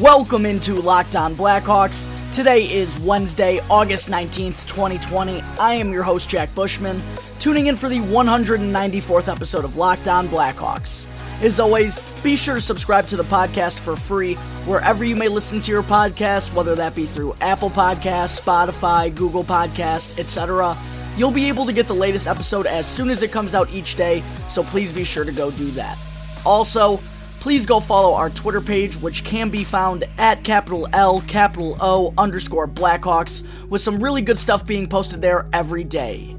Welcome into Locked On Blackhawks. Today is Wednesday, August 19th, 2020. I am your host, Jack Bushman, tuning in for the 194th episode of Locked On Blackhawks. As always, be sure to subscribe to the podcast for free wherever you may listen to your podcast, whether that be through Apple Podcasts, Spotify, Google Podcasts, etc. You'll be able to get the latest episode as soon as it comes out each day, so please be sure to go do that. Also, please go follow our Twitter page, which can be found at capital L, capital O, underscore Blackhawks, with some really good stuff being posted there every day.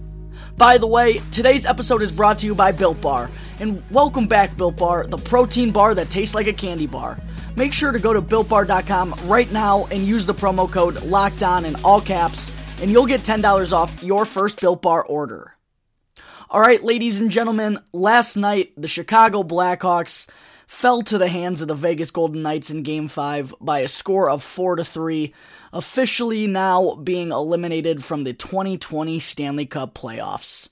By the way, today's episode is brought to you by Built Bar. And welcome back, Built Bar, the protein bar that tastes like a candy bar. Make sure to go to builtbar.com right now and use the promo code locked on in all caps, and you'll get $10 off your first Built Bar order. All right, ladies and gentlemen, last night the Chicago Blackhawks fell to the hands of the Vegas Golden Knights in Game 5 by a score of 4 to 3, officially now being eliminated from the 2020 Stanley Cup playoffs.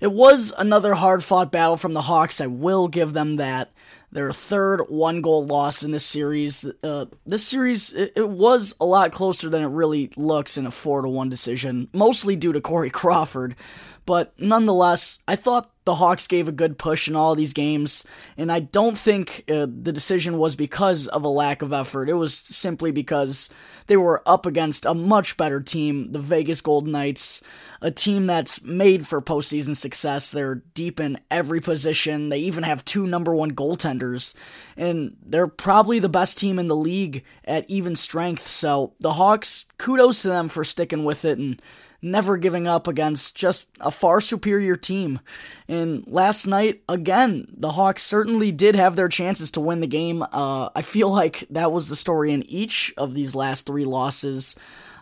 It was another hard fought battle from the Hawks, I will give them that. Their third one goal loss in this series. Uh, this series, it, it, was a lot closer than it really looks in a 4 to 1 decision, mostly due to Corey Crawford. But nonetheless, I thought the Hawks gave a good push in all these games, and I don't think uh, the decision was because of a lack of effort. It was simply because they were up against a much better team, the Vegas Golden Knights, a team that's made for postseason success. They're deep in every position. They even have two number one goaltenders, and they're probably the best team in the league at even strength. So the Hawks, kudos to them for sticking with it and never giving up against just a far superior team. And last night, again, the Hawks certainly did have their chances to win the game. Uh, I feel like that was the story in each of these last three losses.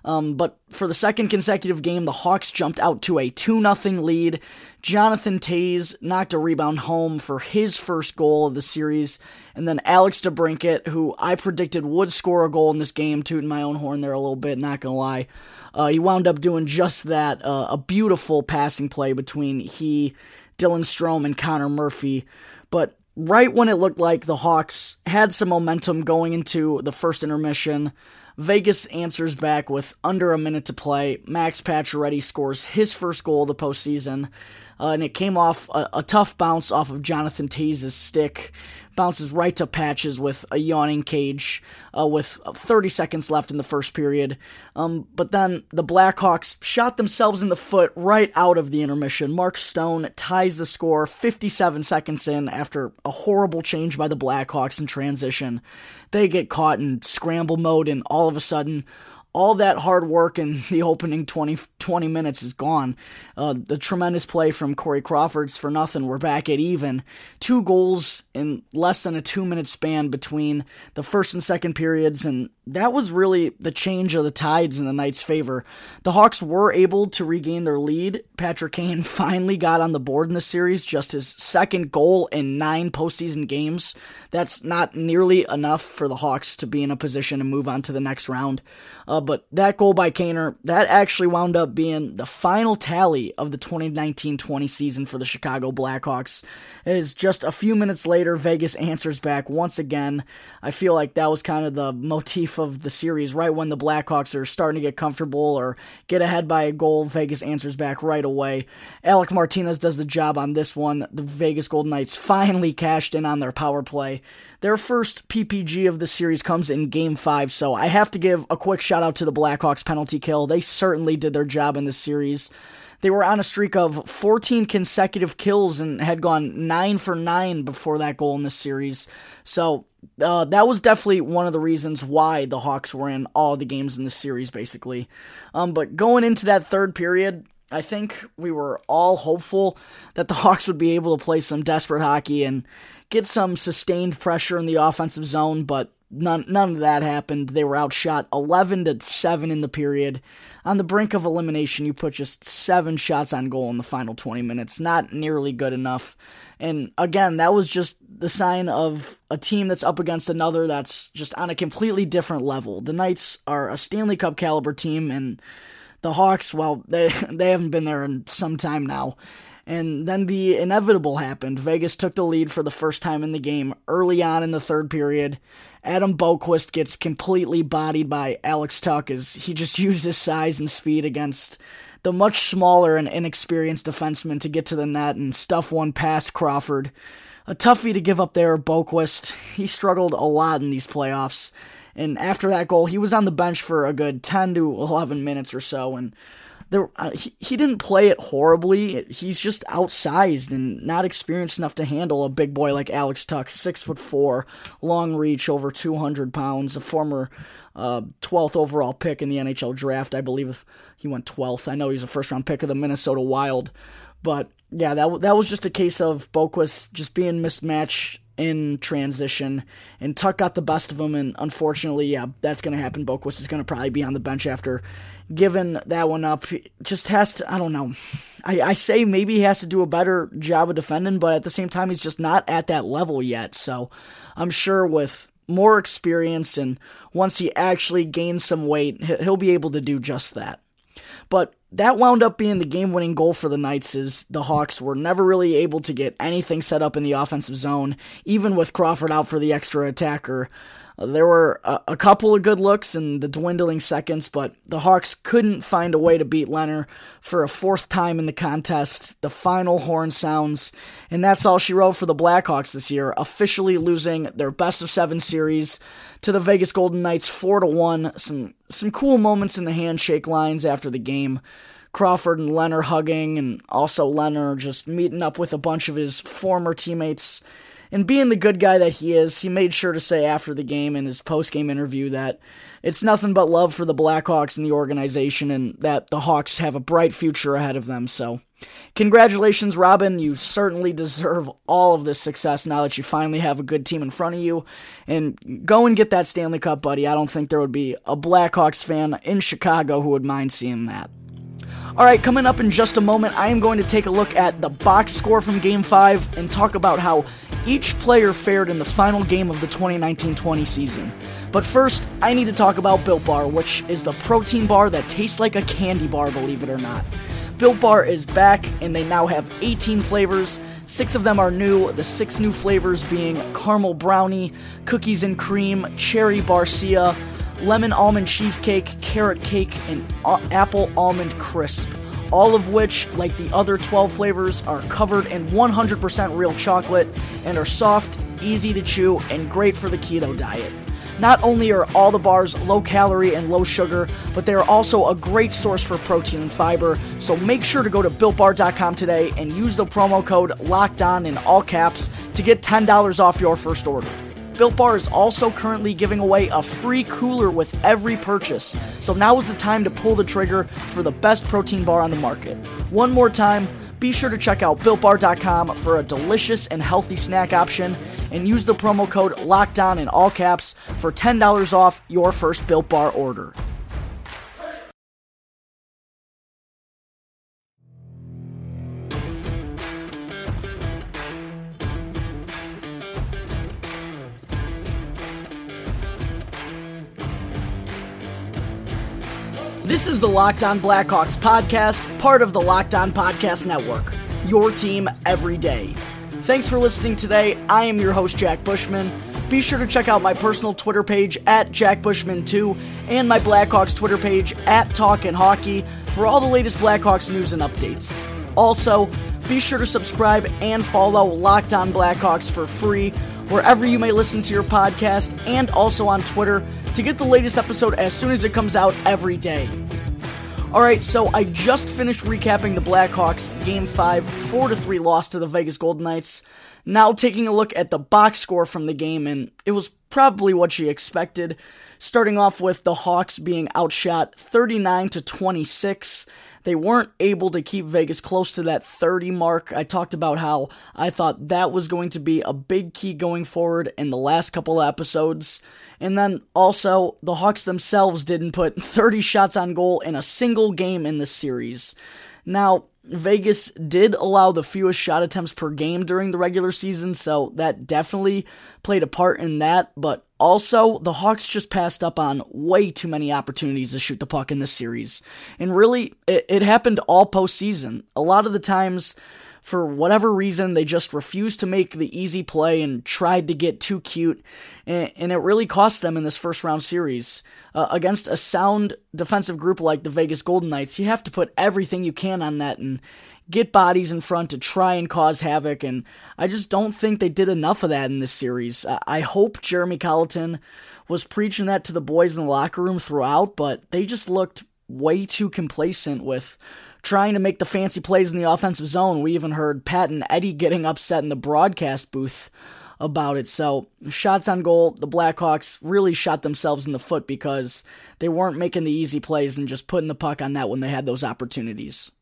Um, but for the second consecutive game, the Hawks jumped out to a 2 0 lead. Jonathan Toews knocked a rebound home for his first goal of the series. And then Alex DeBrincat, who I predicted would score a goal in this game, tooting my own horn there a little bit, not gonna lie. Uh, he wound up doing just that. Uh, a beautiful passing play between he, Dylan Strome, and Connor Murphy. But right when it looked like the Hawks had some momentum going into the first intermission, Vegas answers back with under a minute to play. Max Pacioretty scores his first goal of the postseason, uh, and it came off a, a, tough bounce off of Jonathan Toews' stick bounces right to Patches with a yawning cage uh, with 30 seconds left in the first period. Um, but then the Blackhawks shot themselves in the foot right out of the intermission. Mark Stone ties the score 57 seconds in after a horrible change by the Blackhawks in transition. They get caught in scramble mode, and all of a sudden, all that hard work in the opening 20, 20 minutes is gone. Uh, the tremendous play from Corey Crawford's for nothing. We're back at even. Two goals in less than a two minute span between the first and second periods, and that was really the change of the tides in the Knights' favor. The Hawks were able to regain their lead. Patrick Kane finally got on the board in the series, just his second goal in nine postseason games. That's not nearly enough for the Hawks to be in a position to move on to the next round. Uh, but that goal by Kaner, that actually wound up being the final tally of the 2019-20 season for the Chicago Blackhawks. As just a few minutes later, Vegas answers back once again. I feel like that was kind of the motif of the series. Right when the Blackhawks are starting to get comfortable or get ahead by a goal, Vegas answers back right away. Alec Martinez does the job on this one. The Vegas Golden Knights finally cashed in on their power play. Their first PPG of the series comes in game five, so I have to give a quick shout out to the Blackhawks penalty kill. They certainly did their job in this series. They were on a streak of 14 consecutive kills and had gone 9 for 9 before that goal in this series. So uh, that was definitely one of the reasons why the Hawks were in all the games in this series, basically. Um, but going into that third period, I think we were all hopeful that the Hawks would be able to play some desperate hockey and get some sustained pressure in the offensive zone, but none none of that happened. They were outshot 11 to 7 in the period. On the brink of elimination, you put just 7 shots on goal in the final 20 minutes. Not nearly good enough. And again, that was just the sign of a team that's up against another that's just on a completely different level. The Knights are a Stanley Cup caliber team and the Hawks, well, they they haven't been there in some time now. And then the inevitable happened. Vegas took the lead for the first time in the game early on in the third period. Adam Boqvist gets completely bodied by Alex Tuch as he just used his size and speed against the much smaller and inexperienced defenseman to get to the net and stuff one past Crawford. A toughie to give up there, Boqvist. He struggled a lot in these playoffs. And after that goal, he was on the bench for a good 10 to 11 minutes or so. And there, uh, he, he didn't play it horribly. He's just outsized and not experienced enough to handle a big boy like Alex Tuch, six foot four, long reach, over 200 pounds, a former uh, 12th overall pick in the NHL draft. I believe he went 12th. I know he's a first round pick of the Minnesota Wild. But yeah, that that was just a case of Boqvist just being mismatched in transition, and Tuch got the best of him, and unfortunately, yeah, that's going to happen. Boqvist is going to probably be on the bench after giving that one up. Just has to, I don't know. I, I say maybe he has to do a better job of defending, but at the same time, he's just not at that level yet. So I'm sure with more experience and once he actually gains some weight, he'll be able to do just that. But that wound up being the game winning goal for the Knights as the Hawks were never really able to get anything set up in the offensive zone, even with Crawford out for the extra attacker. There were a, a, couple of good looks in the dwindling seconds, but the Hawks couldn't find a way to beat Lehner for a fourth time in the contest. The final horn sounds, and that's all she wrote for the Blackhawks this year, officially losing their best of seven series to the Vegas Golden Knights four to one. Some some cool moments in the handshake lines after the game. Crawford and Lehner hugging, and also Lehner just meeting up with a bunch of his former teammates and being the good guy that he is, he made sure to say after the game in his post game interview that it's nothing but love for the Blackhawks and the organization, and that the Hawks have a bright future ahead of them. So, congratulations, Robin. You certainly deserve all of this success now that you finally have a good team in front of you. And go and get that Stanley Cup, buddy. I don't think there would be a Blackhawks fan in Chicago who would mind seeing that. All right, coming up in just a moment, I am going to take a look at the box score from Game 5 and talk about how each player fared in the final game of the 2019 20 season. But first, I need to talk about Built Bar, which is the protein bar that tastes like a candy bar, believe it or not. Built Bar is back, and they now have 18 flavors. Six of them are new, the six new flavors being caramel brownie, cookies and cream, cherry barcia, lemon almond cheesecake, carrot cake, and apple almond crisp. All of which, like the other 12 flavors, are covered in 100% real chocolate and are soft, easy to chew, and great for the keto diet. Not only are all the bars low calorie and low sugar, but they are also a great source for protein and fiber. So make sure to go to builtbar.com today and use the promo code LOCKED ON in all caps to get $10 off your first order. Built Bar is also currently giving away a free cooler with every purchase. So now is the time to pull the trigger for the best protein bar on the market. One more time, be sure to check out builtbar.com for a delicious and healthy snack option and use the promo code LOCKED ON in all caps for $10 off your first Built Bar order. This is the Locked On Blackhawks podcast, part of the Locked On Podcast Network. Your team every day. Thanks for listening today. I am your host, Jack Bushman. Be sure to check out my personal Twitter page at Jack Bushman2 and my Blackhawks Twitter page at Talkin' Hockey for all the latest Blackhawks news and updates. Also, be sure to subscribe and follow Locked On Blackhawks for free wherever you may listen to your podcast and also on Twitter to get the latest episode as soon as it comes out every day. Alright, so I just finished recapping the Blackhawks Game 5 4 3 loss to the Vegas Golden Knights. Now taking a look at the box score from the game, and it was probably what you expected. Starting off with the Hawks being outshot 39 to 26. They weren't able to keep Vegas close to that 30 mark. I talked about how I thought that was going to be a big key going forward in the last couple episodes. And then also, the Hawks themselves didn't put 30 shots on goal in a single game in this series. Now, Vegas did allow the fewest shot attempts per game during the regular season, so that definitely played a part in that. But also, the Hawks just passed up on way too many opportunities to shoot the puck in this series. And really, it, it happened all postseason. A lot of the times, for whatever reason, they just refused to make the easy play and tried to get too cute, and, and it really cost them in this first round series. Uh, against a sound defensive group like the Vegas Golden Knights, you have to put everything you can on that and get bodies in front to try and cause havoc, and I just don't think they did enough of that in this series. I hope Jeremy Colliton was preaching that to the boys in the locker room throughout, but they just looked way too complacent with trying to make the fancy plays in the offensive zone. We even heard Pat and Eddie getting upset in the broadcast booth about it. So, shots on goal, the Blackhawks really shot themselves in the foot because they weren't making the easy plays and just putting the puck on net when they had those opportunities.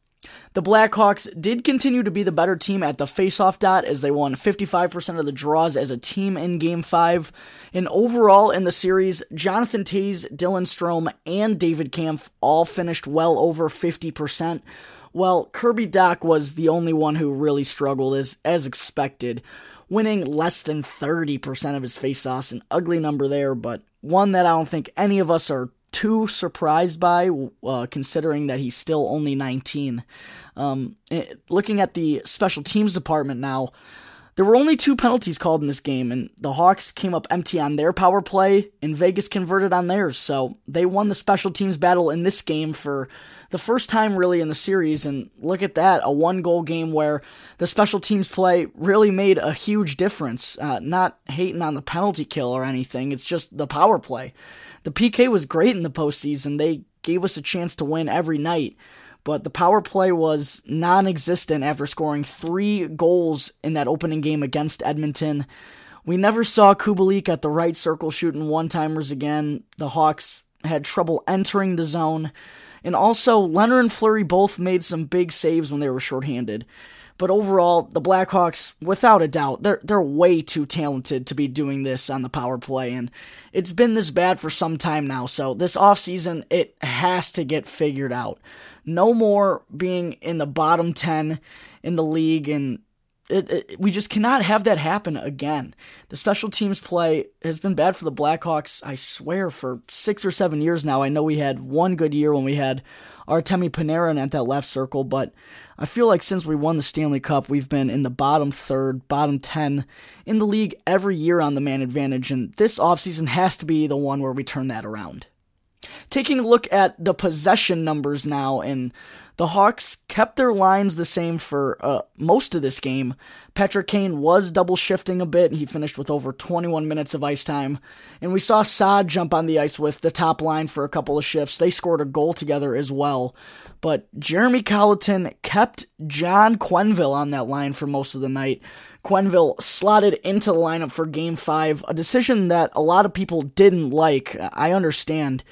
The Blackhawks did continue to be the better team at the faceoff dot as they won 55% of the draws as a team in Game 5. And overall in the series, Jonathan Toews, Dylan Strome, and David Kampf all finished well over 50%. Well, Kirby Dach was the only one who really struggled as, as expected, winning less than 30% of his faceoffs. An ugly number there, but one that I don't think any of us are too surprised by, uh, considering that he's still only 19. Um, eh, looking at the special teams department now, there were only two penalties called in this game, and the Hawks came up empty on their power play, and Vegas converted on theirs. So they won the special teams battle in this game for the first time really in the series. And look at that a one goal game where the special teams play really made a huge difference. Uh, not hating on the penalty kill or anything, it's just the power play. The PK was great in the postseason. They gave us a chance to win every night, but the power play was non existent after scoring three goals in that opening game against Edmonton. We never saw Kubalik at the right circle shooting one timers again. The Hawks had trouble entering the zone. And also, Lehner and Fleury both made some big saves when they were shorthanded. But overall, the Blackhawks, without a doubt, they're they're way too talented to be doing this on the power play, and it's been this bad for some time now. So this offseason, it has to get figured out. No more being in the bottom ten in the league, and it, it, we just cannot have that happen again. The special teams play has been bad for the Blackhawks, I swear, for six or seven years now. I know we had one good year when we had Artemi Panarin at that left circle, but I feel like since we won the Stanley Cup, we've been in the bottom third, bottom 10 in the league every year on the man advantage, and this offseason has to be the one where we turn that around. Taking a look at the possession numbers now, and the Hawks kept their lines the same for uh, most of this game. Patrick Kane was double shifting a bit. And he finished with over 21 minutes of ice time. And we saw Saad jump on the ice with the top line for a couple of shifts. They scored a goal together as well. But Jeremy Colliton kept John Quenneville on that line for most of the night. Quenneville slotted into the lineup for game five, a decision that a lot of people didn't like. I understand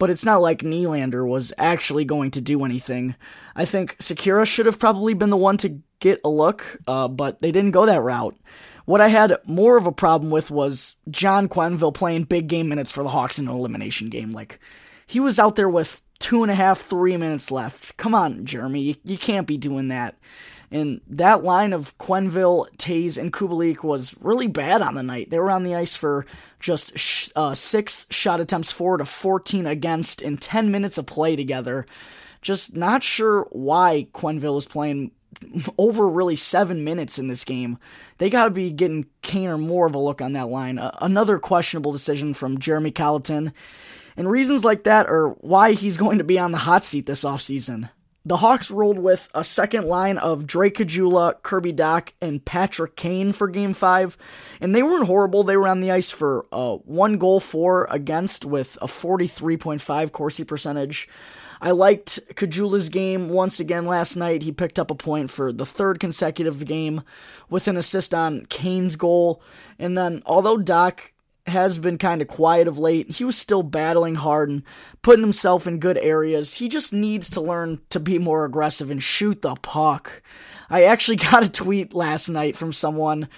but it's not like Nylander was actually going to do anything. I think Sikura should have probably been the one to get a look, uh, but they didn't go that route. What I had more of a problem with was John Quenneville playing big game minutes for the Hawks in an elimination game. Like, he was out there with two and a half, three minutes left. Come on, Jeremy, you, you can't be doing that. And that line of Quenneville, Toews, and Kubalik was really bad on the night. They were on the ice for just sh- uh, six shot attempts for to 14 against in 10 minutes of play together. Just not sure why Quenneville is playing over really seven minutes in this game. They got to be getting Kaner more of a look on that line. Uh, another questionable decision from Jeremy Colliton. And reasons like that are why he's going to be on the hot seat this offseason. The Hawks rolled with a second line of Drake Caggiula, Kirby Dach, and Patrick Kane for Game 5, and they weren't horrible. They were on the ice for uh, one goal for against with a 43.5 Corsi percentage. I liked Caggiula's game once again last night. He picked up a point for the third consecutive game with an assist on Kane's goal. And then, although Dach has been kind of quiet of late. He was still battling hard and putting himself in good areas. He just needs to learn to be more aggressive and shoot the puck. I actually got a tweet last night from someone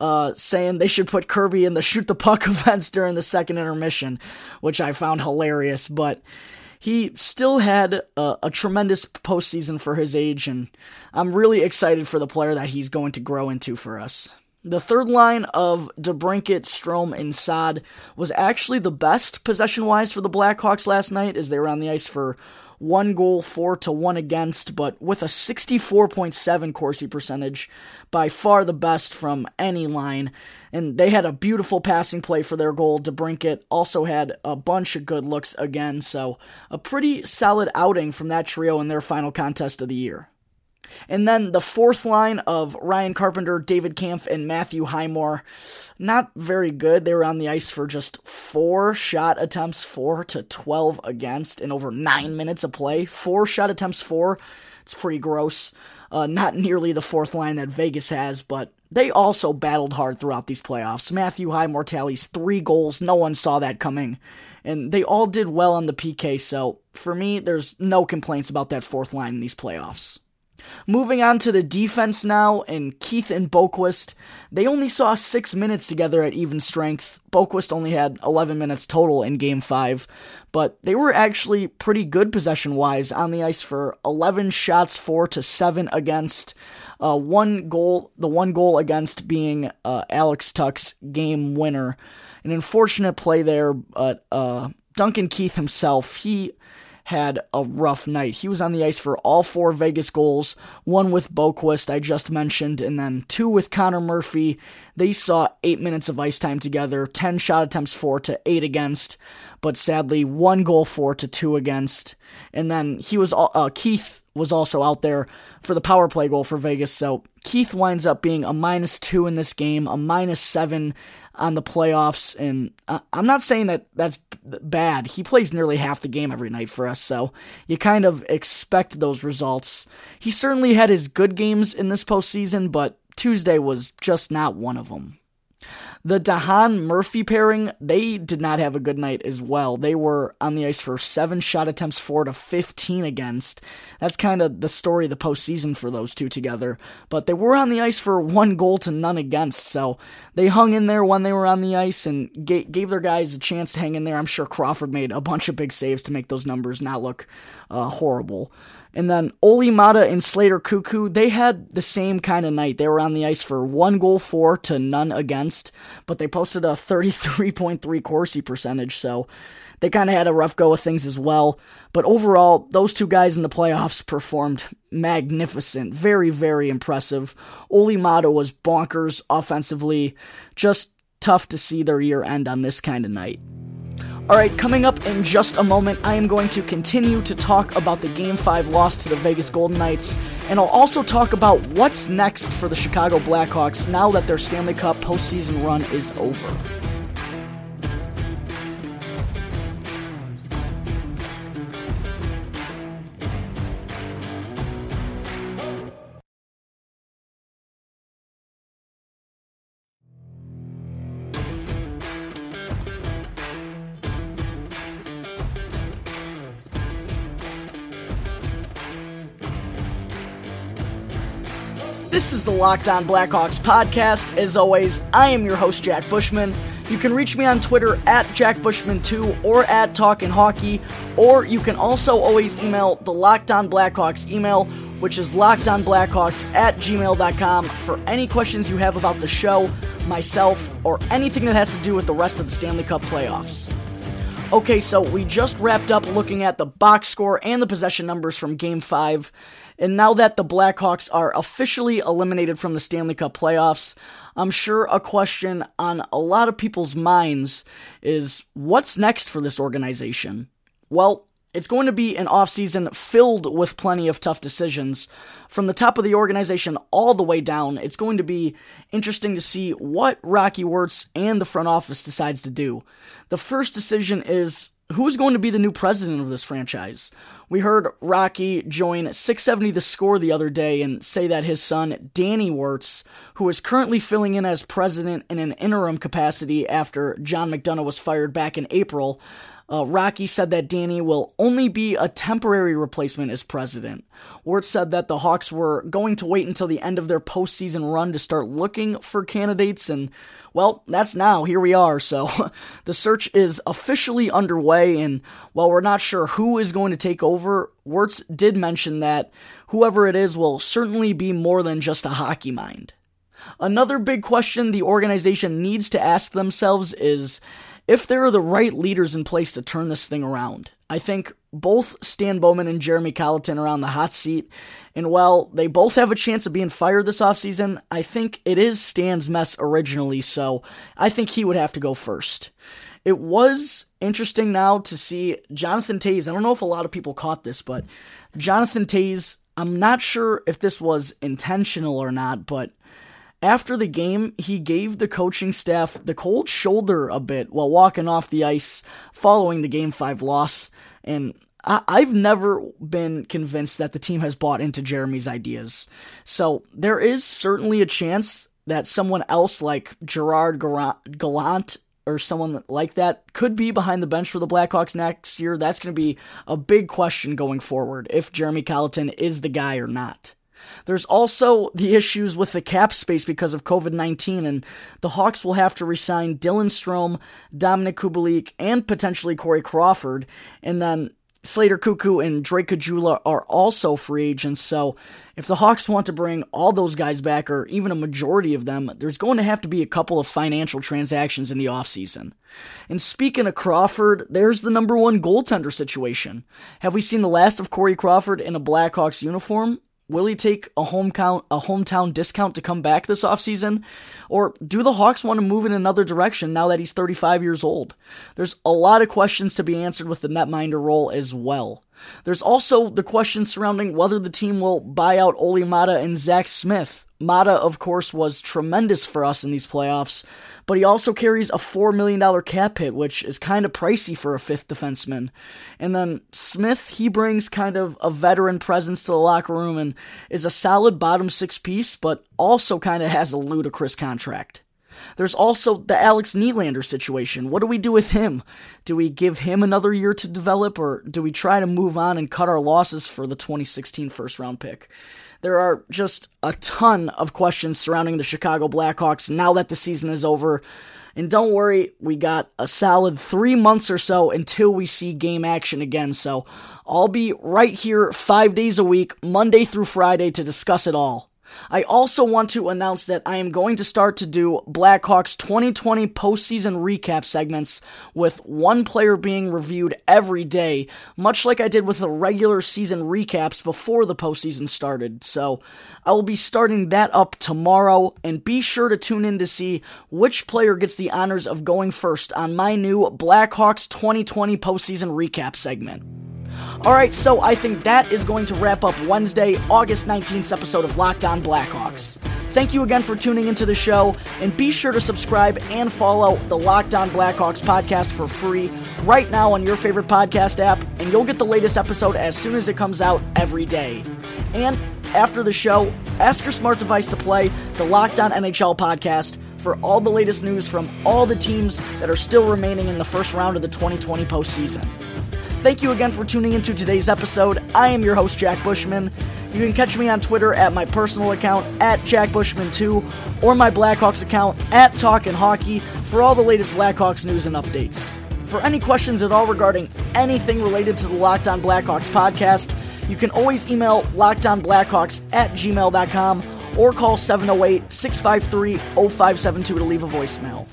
uh, saying they should put Kirby in the shoot the puck events during the second intermission, which I found hilarious. But he still had a, a, tremendous postseason for his age, and I'm really excited for the player that he's going to grow into for us. The third line of DeBrincat, Strome, and Saad was actually the best possession wise for the Blackhawks last night as they were on the ice for one goal, four to one against, but with a 64.7 Corsi percentage, by far the best from any line. And they had a beautiful passing play for their goal. DeBrincat also had a bunch of good looks again, so a pretty solid outing from that trio in their final contest of the year. And then the fourth line of Ryan Carpenter, David Kampf, and Matthew Highmore, not very good. They were on the ice for just four shot attempts, four to 12 against in over nine minutes of play. Four shot attempts, four. It's pretty gross. Uh, not nearly the fourth line that Vegas has, but they also battled hard throughout these playoffs. Matthew Highmore tallies three goals. No one saw that coming. And they all did well on the PK, so for me, there's no complaints about that fourth line in these playoffs. Moving on to the defense now, and Keith and Boqvist. they only saw six minutes together at even strength. Boqvist only had 11 minutes total in Game 5, but they were actually pretty good possession wise on the ice for 11 shots, 4 to 7 against. Uh, one goal, the one goal against being uh, Alex Tuch's game winner. An unfortunate play there, but uh, Duncan Keith himself, he had a rough night. He was on the ice for all four Vegas goals, one with Boqvist, I just mentioned, and then two with Connor Murphy. They saw eight minutes of ice time together, 10 shot attempts, four to eight against, but sadly, one goal, four to two against. And then he was, uh, Keith was also out there for the power play goal for Vegas. So Keith winds up being a minus two in this game, a minus seven on the playoffs. And I'm not saying that that's bad. He plays nearly half the game every night for us, so you kind of expect those results. He certainly had his good games in this postseason, but Tuesday was just not one of them. The de Haan Murphy pairing, they did not have a good night as well. They were on the ice for seven shot attempts, four to 15 against. That's kind of the story of the postseason for those two together. But they were on the ice for one goal to none against, so they hung in there when they were on the ice and gave their guys a chance to hang in there. I'm sure Crawford made a bunch of big saves to make those numbers not look uh, horrible. And then Olli Maatta and Slater Koekkoek, they had the same kind of night. They were on the ice for one goal for to none against, but they posted a 33.3 Corsi percentage, so they kind of had a rough go of things as well. But overall, those two guys in the playoffs performed magnificent. Very, very impressive. Olli Maatta was bonkers offensively. Just tough to see their year end on this kind of night. Alright, coming up in just a moment, I am going to continue to talk about the Game 5 loss to the Vegas Golden Knights, and I'll also talk about what's next for the Chicago Blackhawks now that their Stanley Cup postseason run is over. Locked On Blackhawks podcast. As always, I am your host, Jack Bushman. You can reach me on Twitter at JackBushman2 or at Talkin' Hockey, or you can also always email the Locked On Blackhawks email, which is lockedonblackhawks at gmail.com for any questions you have about the show, myself, or anything that has to do with the rest of the Stanley Cup playoffs. Okay, so we just wrapped up looking at the box score and the possession numbers from Game 5. And now that the Blackhawks are officially eliminated from the Stanley Cup playoffs, I'm sure a question on a lot of people's minds is what's next for this organization? Well, it's going to be an offseason filled with plenty of tough decisions. From the top of the organization all the way down, it's going to be interesting to see what Rocky Wirtz and the front office decides to do. The first decision is who's going to be the new president of this franchise? We heard Rocky join 670 The Score the other day and say that his son, Danny Wirtz, who is currently filling in as president in an interim capacity after John McDonough was fired back in April, uh, Rocky said that Danny will only be a temporary replacement as president. Wirtz said that the Hawks were going to wait until the end of their postseason run to start looking for candidates, and well, that's now. Here we are. So the search is officially underway, and while we're not sure who is going to take over, Wirtz did mention that whoever it is will certainly be more than just a hockey mind. Another big question the organization needs to ask themselves is if there are the right leaders in place to turn this thing around. I think both Stan Bowman and Jeremy Colliton are on the hot seat, and while they both have a chance of being fired this offseason, I think it is Stan's mess originally, so I think he would have to go first. It was interesting now to see Jonathan Toews. I don't know if a lot of people caught this, but Jonathan Toews, I'm not sure if this was intentional or not, but after the game, he gave the coaching staff the cold shoulder a bit while walking off the ice following the Game 5 loss. And I- have never been convinced that the team has bought into Jeremy's ideas. So there is certainly a chance that someone else like Gerard Gallant or someone like that could be behind the bench for the Blackhawks next year. That's going to be a big question going forward if Jeremy Colliton is the guy or not. There's also the issues with the cap space because of COVID 19, and the Hawks will have to resign Dylan Strome, Dominik Kubalik, and potentially Corey Crawford. And then Slater Koekkoek and Drake Caggiula are also free agents, so if the Hawks want to bring all those guys back, or even a majority of them, there's going to have to be a couple of financial transactions in the offseason. And speaking of Crawford, there's the number one goaltender situation. Have we seen the last of Corey Crawford in a Blackhawks uniform? Will he take a hometown a hometown discount to come back this offseason? Or do the Hawks want to move in another direction now that he's 35 years old? There's a lot of questions to be answered with the netminder role as well. There's also the question surrounding whether the team will buy out Olli Maatta and Zach Smith. Maatta, of course, was tremendous for us in these playoffs, but he also carries a $4 million cap hit, which is kind of pricey for a fifth defenseman. And then Smith, he brings kind of a veteran presence to the locker room and is a solid bottom six piece, but also kind of has a ludicrous contract. There's also the Alex Nylander situation. What do we do with him? Do we give him another year to develop, or do we try to move on and cut our losses for the 2016 first round pick? There are just a ton of questions surrounding the Chicago Blackhawks now that the season is over. And don't worry, we got a solid three months or so until we see game action again. So I'll be right here five days a week, Monday through Friday, to discuss it all. I also want to announce that I am going to start to do Blackhawks 2020 postseason recap segments with one player being reviewed every day, much like I did with the regular season recaps before the postseason started. So I will be starting that up tomorrow, and be sure to tune in to see which player gets the honors of going first on my new Blackhawks 2020 postseason recap segment. Alright, so I think that is going to wrap up Wednesday, August 19th episode of Locked On Blackhawks. Thank you again for tuning into the show, and be sure to subscribe and follow the Locked On Blackhawks podcast for free right now on your favorite podcast app, and you'll get the latest episode as soon as it comes out every day. And after the show, ask your smart device to play the Locked On NHL podcast for all the latest news from all the teams that are still remaining in the first round of the 2020 postseason. Thank you again for tuning into today's episode. I am your host, Jack Bushman. You can catch me on Twitter at my personal account at JackBushman2 or my Blackhawks account at Talkin' Hockey for all the latest Blackhawks news and updates. For any questions at all regarding anything related to the Locked On Blackhawks podcast, you can always email lockedonblackhawks at gmail.com or call 708 653 0572 to leave a voicemail.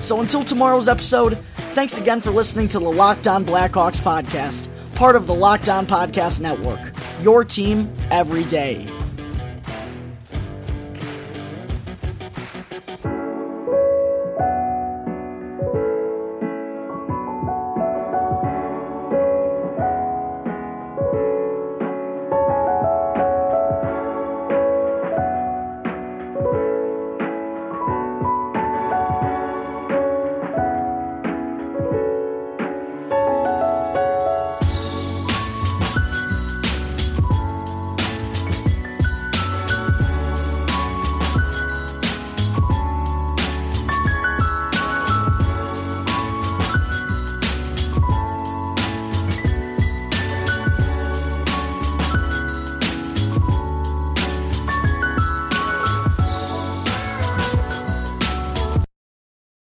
So until tomorrow's episode, thanks again for listening to the Locked On Blackhawks podcast, part of the Locked On Podcast Network. Your team every day.